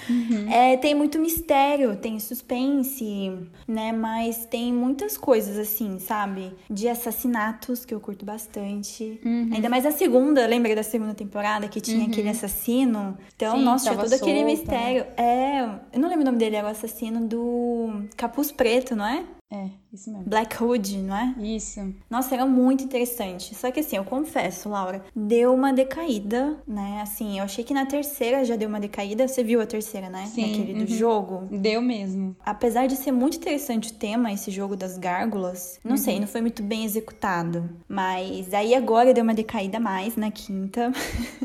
Uhum. É, tem muito mistério, tem suspense, né? Mas tem muitas coisas assim, sabe? De assassinatos que eu curto bastante. Uhum. Ainda mais a segunda, lembra da segunda temporada que tinha uhum. aquele assassino? Então, Sim, nossa, tinha todo solta, aquele mistério. Né? É, eu não lembro o nome dele, é o assassino do Capuz Preto, não é? É, isso mesmo. Black Hood, não é? Isso. Nossa, era muito interessante. Só que assim, eu confesso, Laura, deu uma decaída, né? Assim, eu achei que na terceira já deu uma decaída. Você viu a terceira, né? Sim. Aquele do uhum. jogo. Deu mesmo. Apesar de ser muito interessante o tema, esse jogo das gárgulas, não uhum. sei, não foi muito bem executado. Mas aí agora deu uma decaída mais na quinta.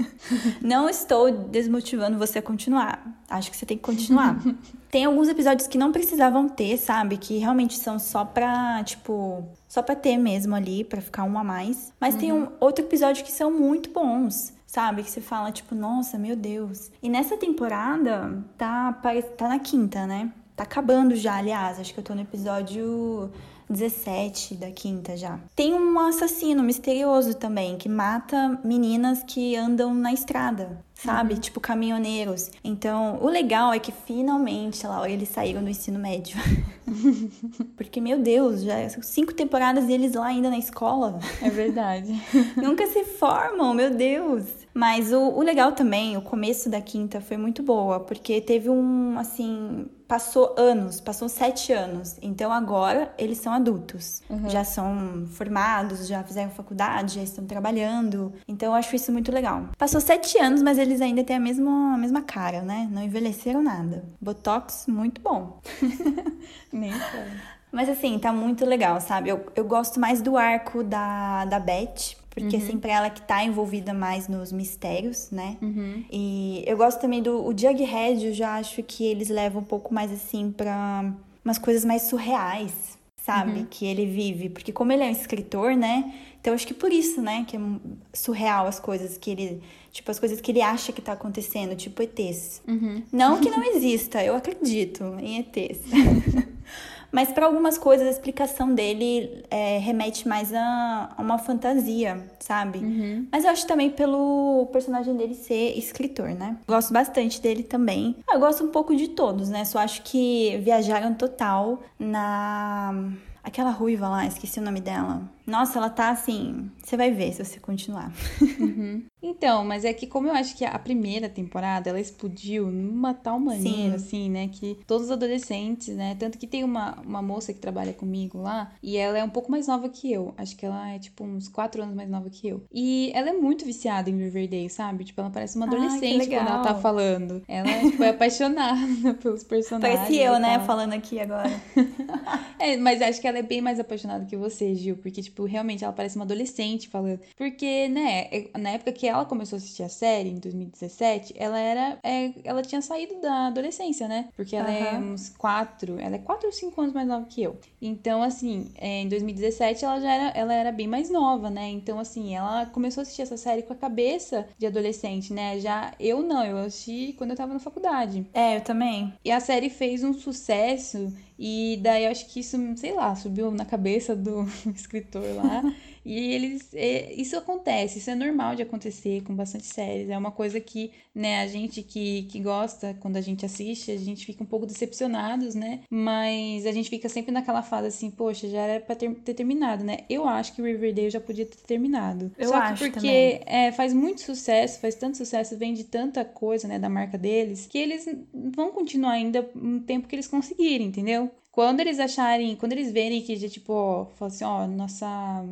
não estou desmotivando você a continuar. Acho que você tem que continuar. Tem alguns episódios que não precisavam ter, sabe? Que realmente são só pra, tipo, só pra ter mesmo ali, pra ficar um a mais. Mas uhum. tem um outro episódio que são muito bons sabe? Que você fala, tipo, nossa, meu Deus. E nessa temporada, tá, tá na quinta, né? Tá acabando já, aliás. Acho que eu tô no episódio 17 da quinta já. Tem um assassino misterioso também que mata meninas que andam na estrada sabe? Tipo caminhoneiros. Então, o legal é que finalmente, lá, eles saíram do ensino médio. Porque, meu Deus, já são cinco temporadas e eles lá ainda na escola. É verdade. Nunca se formam, meu Deus. Mas o, o legal também, o começo da quinta foi muito boa, porque teve um, assim, passou anos, passou sete anos. Então agora eles são adultos. Uhum. Já são formados, já fizeram faculdade, já estão trabalhando. Então eu acho isso muito legal. Passou sete anos, mas eles ainda têm a mesma, a mesma cara, né? Não envelheceram nada. Botox, muito bom. Nem foi. Mas assim, tá muito legal, sabe? Eu, eu gosto mais do arco da, da Beth, porque uhum. é sempre ela que tá envolvida mais nos mistérios, né? Uhum. E eu gosto também do o Jughead, eu já acho que eles levam um pouco mais assim pra umas coisas mais surreais, sabe? Uhum. Que ele vive. Porque como ele é um escritor, né? Então acho que por isso, né? Que é surreal as coisas que ele. Tipo, as coisas que ele acha que tá acontecendo, tipo ETs. Uhum. Não que não exista, eu acredito em ETs. Mas para algumas coisas a explicação dele é, remete mais a, a, uma fantasia, sabe? Uhum. Mas eu acho também pelo personagem dele ser escritor, né? Gosto bastante dele também. Eu gosto um pouco de todos, né? Só acho que viajaram total na Aquela ruiva lá, esqueci o nome dela. Nossa, ela tá assim. Você vai ver se você continuar. Uhum. Então, mas é que como eu acho que a primeira temporada ela explodiu numa tal maneira, Sim. assim, né? Que todos os adolescentes, né? Tanto que tem uma, uma moça que trabalha comigo lá e ela é um pouco mais nova que eu. Acho que ela é tipo uns quatro anos mais nova que eu. E ela é muito viciada em Riverdale, sabe? Tipo, ela parece uma adolescente ah, quando ela tá falando. Ela tipo, é apaixonada pelos personagens. Parece eu, né? Falando aqui agora. é, mas acho que ela é bem mais apaixonada que você, Gil, porque, tipo, realmente ela parece uma adolescente falando. Porque, né, é, na época que ela começou a assistir a série, em 2017, ela era. É, ela tinha saído da adolescência, né? Porque ela uhum. é uns quatro. Ela é quatro ou cinco anos mais nova que eu. Então, assim, é, em 2017 ela já era, ela era bem mais nova, né? Então, assim, ela começou a assistir essa série com a cabeça de adolescente, né? Já eu não, eu assisti quando eu tava na faculdade. É, eu também. E a série fez um sucesso e daí eu acho que isso, sei lá, subiu na cabeça do escritor lá. E eles. É, isso acontece, isso é normal de acontecer com bastante séries. É uma coisa que, né, a gente que, que gosta, quando a gente assiste, a gente fica um pouco decepcionados, né? Mas a gente fica sempre naquela fase assim, poxa, já era pra ter, ter terminado, né? Eu acho que Riverdale já podia ter terminado. Eu Só acho que porque é, faz muito sucesso, faz tanto sucesso, vende tanta coisa, né, da marca deles, que eles vão continuar ainda um tempo que eles conseguirem, entendeu? Quando eles acharem, quando eles verem que já, tipo, ó, assim, ó, nossa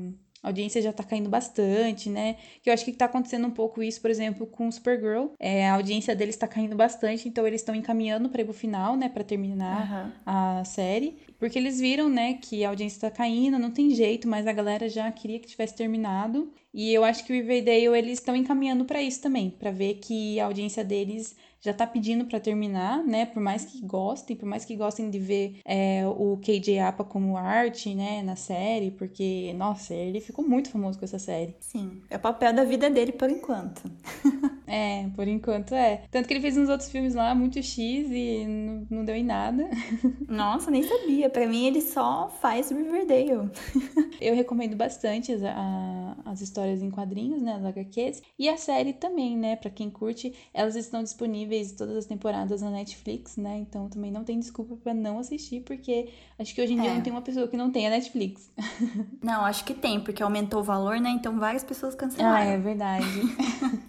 a audiência já tá caindo bastante, né? Que eu acho que tá acontecendo um pouco isso, por exemplo, com Supergirl. É, a audiência deles tá caindo bastante, então eles estão encaminhando para ir pro final, né? Para terminar uhum. a série. Porque eles viram, né, que a audiência tá caindo, não tem jeito, mas a galera já queria que tivesse terminado. E eu acho que o Riverdale, eles estão encaminhando para isso também, para ver que a audiência deles já tá pedindo para terminar, né? Por mais que gostem, por mais que gostem de ver é, o KJ Apa como arte, né, na série, porque, nossa, ele ficou muito famoso com essa série. Sim, é o papel da vida dele por enquanto. é, por enquanto é. Tanto que ele fez uns outros filmes lá, muito X, e não, não deu em nada. Nossa, nem sabia. Para mim, ele só faz Riverdale. Eu recomendo bastante as, a, as histórias em quadrinhos, né, as HQs, e a série também, né, para quem curte, elas estão disponíveis todas as temporadas na Netflix, né? Então também não tem desculpa para não assistir, porque acho que hoje em é. dia não tem uma pessoa que não tenha Netflix. Não, acho que tem, porque aumentou o valor, né? Então várias pessoas cancelaram. Ah, é verdade.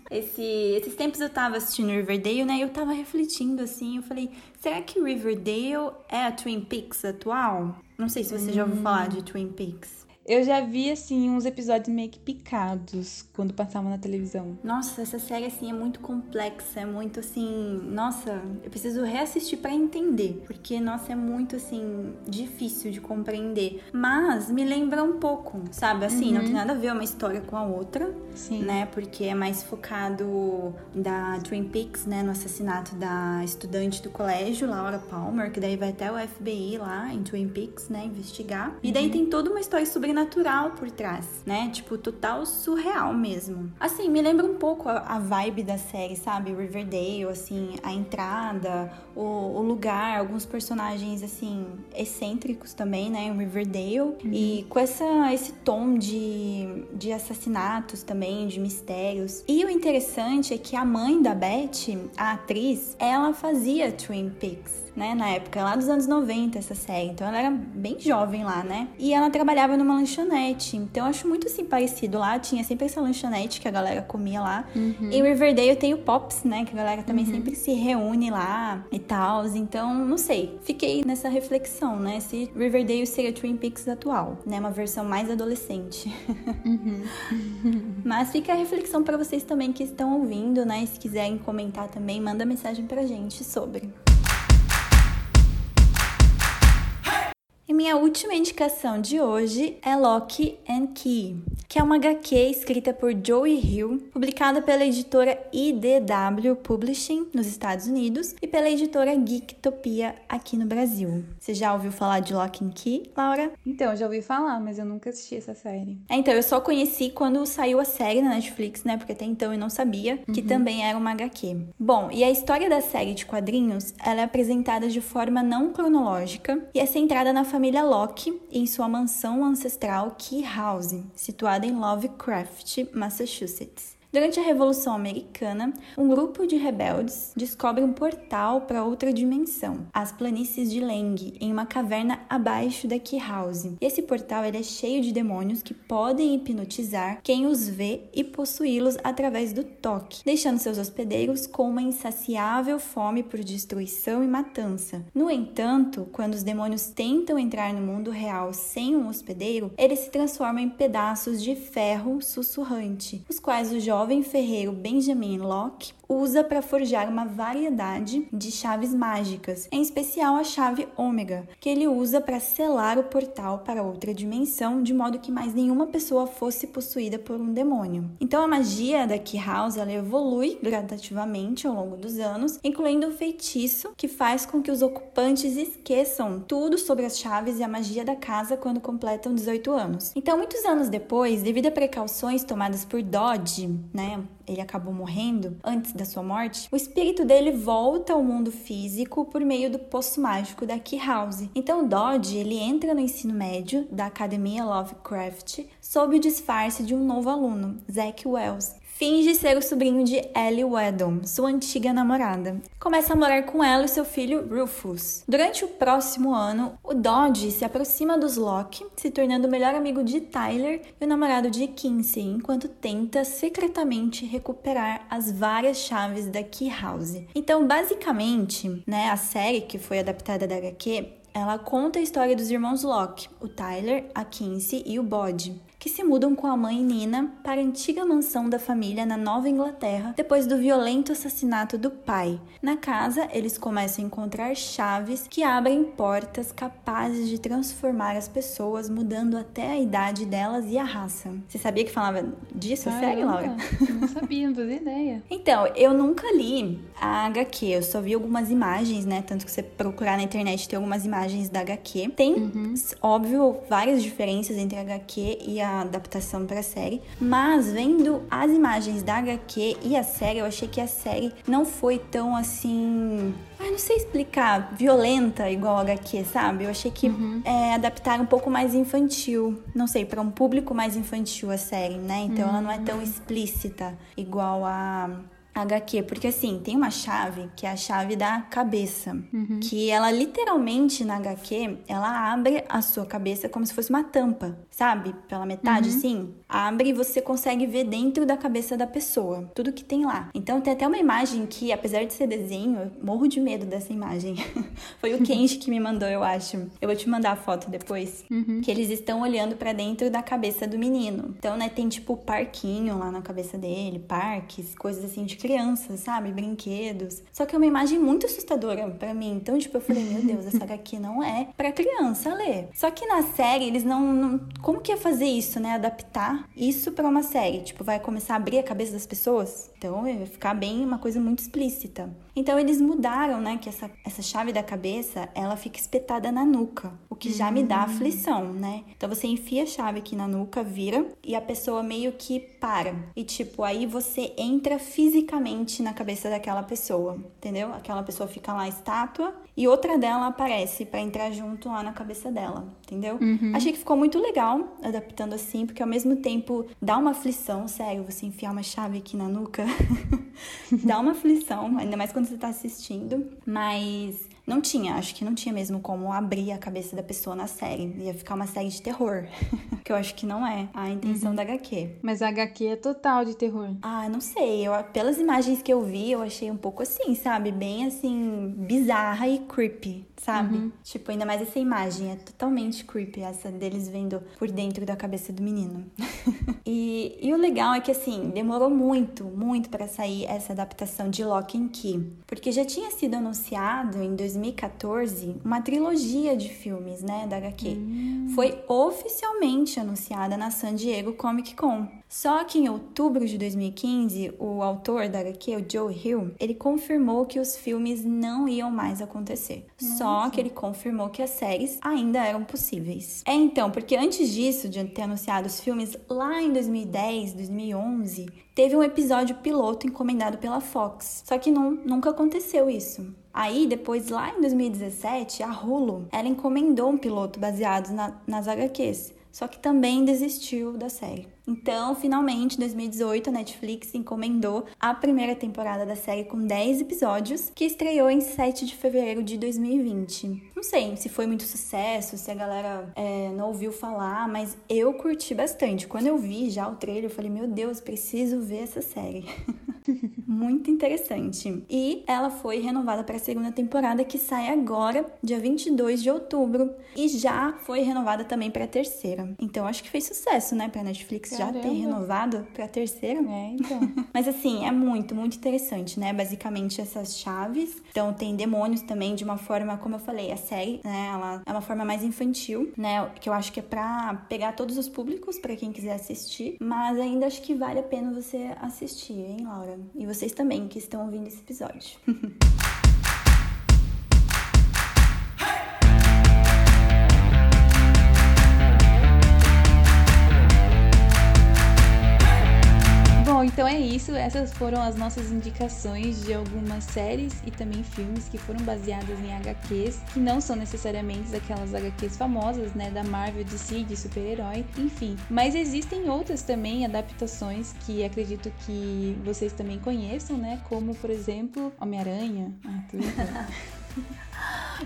Esse, esses tempos eu tava assistindo Riverdale, né? E eu tava refletindo assim, eu falei, será que Riverdale é a Twin Peaks atual? Não sei se você hum. já ouviu falar de Twin Peaks. Eu já vi, assim, uns episódios meio que picados quando passavam na televisão. Nossa, essa série, assim, é muito complexa, é muito, assim... Nossa, eu preciso reassistir para entender, porque, nossa, é muito, assim, difícil de compreender. Mas me lembra um pouco, sabe? Assim, uhum. não tem nada a ver uma história com a outra, Sim. né? Porque é mais focado da Twin Peaks, né? No assassinato da estudante do colégio, Laura Palmer, que daí vai até o FBI lá em Twin Peaks, né? Investigar. E daí uhum. tem toda uma história sobre sobrenatural por trás, né? Tipo, total surreal mesmo. Assim, me lembra um pouco a, a vibe da série, sabe? Riverdale, assim, a entrada, o, o, lugar, alguns personagens, assim, excêntricos também, né? Em Riverdale. Uhum. E com essa, esse tom de, de assassinatos também, de mistérios. E o interessante é que a mãe da Beth, a atriz, ela fazia Twin Peaks né, na época, lá dos anos 90 essa série. Então ela era bem jovem lá, né? E ela trabalhava numa lanchonete. Então eu acho muito assim parecido lá, tinha sempre essa lanchonete que a galera comia lá. Uhum. Em Riverdale tem o Pops, né, que a galera também uhum. sempre se reúne lá e tal. Então, não sei, fiquei nessa reflexão, né, se Riverdale seria Twin Peaks atual, né, uma versão mais adolescente. Uhum. Mas fica a reflexão para vocês também que estão ouvindo, né, se quiserem comentar também, manda mensagem pra gente sobre. E minha última indicação de hoje é Lock and Key, que é uma HQ escrita por Joey Hill, publicada pela editora IDW Publishing nos Estados Unidos e pela editora Geektopia aqui no Brasil. Você já ouviu falar de Lock and Key, Laura? Então, já ouvi falar, mas eu nunca assisti essa série. É, então, eu só conheci quando saiu a série na Netflix, né? Porque até então eu não sabia que uhum. também era uma HQ. Bom, e a história da série de quadrinhos, ela é apresentada de forma não cronológica e é centrada na família Locke em sua mansão ancestral Key House, situada em Lovecraft, Massachusetts. Durante a Revolução Americana, um grupo de rebeldes descobre um portal para outra dimensão, as planícies de Leng, em uma caverna abaixo da Key House. Esse portal é cheio de demônios que podem hipnotizar quem os vê e possuí-los através do toque, deixando seus hospedeiros com uma insaciável fome por destruição e matança. No entanto, quando os demônios tentam entrar no mundo real sem um hospedeiro, eles se transformam em pedaços de ferro sussurrante, os quais os jovens jovem ferreiro Benjamin Locke usa para forjar uma variedade de chaves mágicas, em especial a chave ômega, que ele usa para selar o portal para outra dimensão, de modo que mais nenhuma pessoa fosse possuída por um demônio. Então a magia da Key House ela evolui gradativamente ao longo dos anos, incluindo um feitiço que faz com que os ocupantes esqueçam tudo sobre as chaves e a magia da casa quando completam 18 anos. Então, muitos anos depois, devido a precauções tomadas por Dodge, né, ele acabou morrendo antes da sua morte, o espírito dele volta ao mundo físico por meio do poço mágico da Key House. Então Dodge, ele entra no ensino médio da Academia Lovecraft sob o disfarce de um novo aluno, Zack Wells, finge ser o sobrinho de Ellie Weddon, sua antiga namorada. Começa a morar com ela e seu filho Rufus. Durante o próximo ano, o Dodge se aproxima dos Locke, se tornando o melhor amigo de Tyler e o namorado de Kinsey, enquanto tenta secretamente recuperar as várias chaves da Key House. Então, basicamente, né, a série que foi adaptada da HQ ela conta a história dos irmãos Locke, o Tyler, a Kinsey e o Bod que se mudam com a mãe Nina para a antiga mansão da família na Nova Inglaterra depois do violento assassinato do pai. Na casa, eles começam a encontrar chaves que abrem portas capazes de transformar as pessoas, mudando até a idade delas e a raça. Você sabia que falava disso? Caramba, Sério, Laura? Não sabia, não fazia ideia. então, eu nunca li a HQ, eu só vi algumas imagens, né? Tanto que você procurar na internet tem algumas imagens da HQ. Tem, uhum. óbvio, várias diferenças entre a HQ e a adaptação para a série, mas vendo as imagens da HQ e a série, eu achei que a série não foi tão assim. Ai, não sei explicar, violenta igual a HQ, sabe? Eu achei que uhum. é, adaptaram um pouco mais infantil, não sei, para um público mais infantil a série, né? Então uhum. ela não é tão explícita igual a HQ, porque assim, tem uma chave que é a chave da cabeça, uhum. que ela literalmente na HQ, ela abre a sua cabeça como se fosse uma tampa, sabe? Pela metade, uhum. assim, abre e você consegue ver dentro da cabeça da pessoa, tudo que tem lá. Então tem até uma imagem que, apesar de ser desenho, eu morro de medo dessa imagem. Foi o Kenji que me mandou, eu acho. Eu vou te mandar a foto depois, uhum. que eles estão olhando para dentro da cabeça do menino. Então, né, tem tipo parquinho lá na cabeça dele, parques, coisas assim de crianças, sabe? Brinquedos. Só que é uma imagem muito assustadora para mim. Então, tipo, eu falei, meu Deus, essa aqui não é para criança ler. Só que na série eles não, não, como que ia fazer isso, né? Adaptar isso para uma série, tipo, vai começar a abrir a cabeça das pessoas? Então ia ficar bem uma coisa muito explícita. Então eles mudaram, né, que essa, essa chave da cabeça, ela fica espetada na nuca, o que já me dá hum. aflição, né? Então você enfia a chave aqui na nuca, vira e a pessoa meio que para. E tipo, aí você entra fisicamente na cabeça daquela pessoa, entendeu? Aquela pessoa fica lá estátua e outra dela aparece para entrar junto lá na cabeça dela, entendeu? Uhum. Achei que ficou muito legal adaptando assim, porque ao mesmo tempo dá uma aflição, sério, você enfiar uma chave aqui na nuca. dá uma aflição, ainda mais quando você tá assistindo, mas não tinha, acho que não tinha mesmo como abrir a cabeça da pessoa na série. Ia ficar uma série de terror. que eu acho que não é a intenção uhum. da HQ. Mas a HQ é total de terror. Ah, não sei. Eu, pelas imagens que eu vi, eu achei um pouco assim, sabe? Bem assim, bizarra e creepy, sabe? Uhum. Tipo, ainda mais essa imagem. É totalmente creepy, essa deles vendo por dentro da cabeça do menino. e, e o legal é que, assim, demorou muito, muito para sair essa adaptação de Lock and Key. Porque já tinha sido anunciado em 2000 2014 uma trilogia de filmes, né, da HQ. Hum. Foi oficialmente anunciada na San Diego Comic Con. Só que em outubro de 2015, o autor da HQ, o Joe Hill, ele confirmou que os filmes não iam mais acontecer. Nossa. Só que ele confirmou que as séries ainda eram possíveis. É então, porque antes disso, de ter anunciado os filmes, lá em 2010, 2011, teve um episódio piloto encomendado pela Fox. Só que não, nunca aconteceu isso. Aí, depois, lá em 2017, a Hulu, ela encomendou um piloto baseado na, nas HQs, só que também desistiu da série. Então, finalmente, em 2018, a Netflix encomendou a primeira temporada da série com 10 episódios, que estreou em 7 de fevereiro de 2020. Não sei se foi muito sucesso, se a galera é, não ouviu falar, mas eu curti bastante. Quando eu vi já o trailer, eu falei, meu Deus, preciso ver essa série. muito interessante. E ela foi renovada para a segunda temporada, que sai agora, dia 22 de outubro, e já foi renovada também para a terceira. Então, acho que fez sucesso, né, para Netflix já ter renovado pra terceira. É, então. Mas assim, é muito, muito interessante, né? Basicamente essas chaves. Então tem demônios também de uma forma, como eu falei, a série, né? Ela é uma forma mais infantil, né? Que eu acho que é pra pegar todos os públicos, para quem quiser assistir. Mas ainda acho que vale a pena você assistir, hein, Laura? E vocês também que estão ouvindo esse episódio. então é isso. Essas foram as nossas indicações de algumas séries e também filmes que foram baseadas em HQs, que não são necessariamente aquelas HQs famosas, né, da Marvel, DC, de super-herói, enfim. Mas existem outras também adaptações que acredito que vocês também conheçam, né, como por exemplo Homem-Aranha. Ah,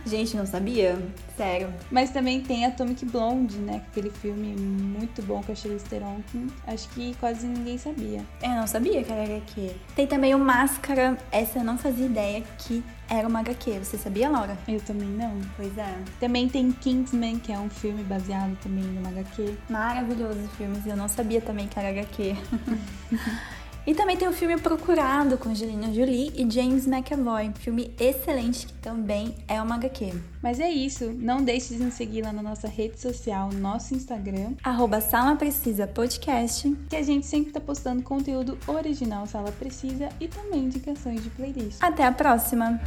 Gente, não sabia? Sério. Mas também tem Atomic Blonde, né? Aquele filme muito bom com a Charlize Theron, que acho que quase ninguém sabia. Eu não sabia que era HQ. Tem também o Máscara, essa eu não fazia ideia que era uma HQ. Você sabia, Laura? Eu também não. Pois é. Também tem Kingsman, que é um filme baseado também numa HQ. Maravilhoso filmes, eu não sabia também que era HQ. E também tem o filme Procurado com Angelina Jolie e James McAvoy, filme excelente que também é uma HQ. Mas é isso, não deixe de nos seguir lá na nossa rede social, nosso Instagram, arroba Sala Precisa Podcast, que a gente sempre tá postando conteúdo original Sala Precisa e também indicações de playlist. Até a próxima!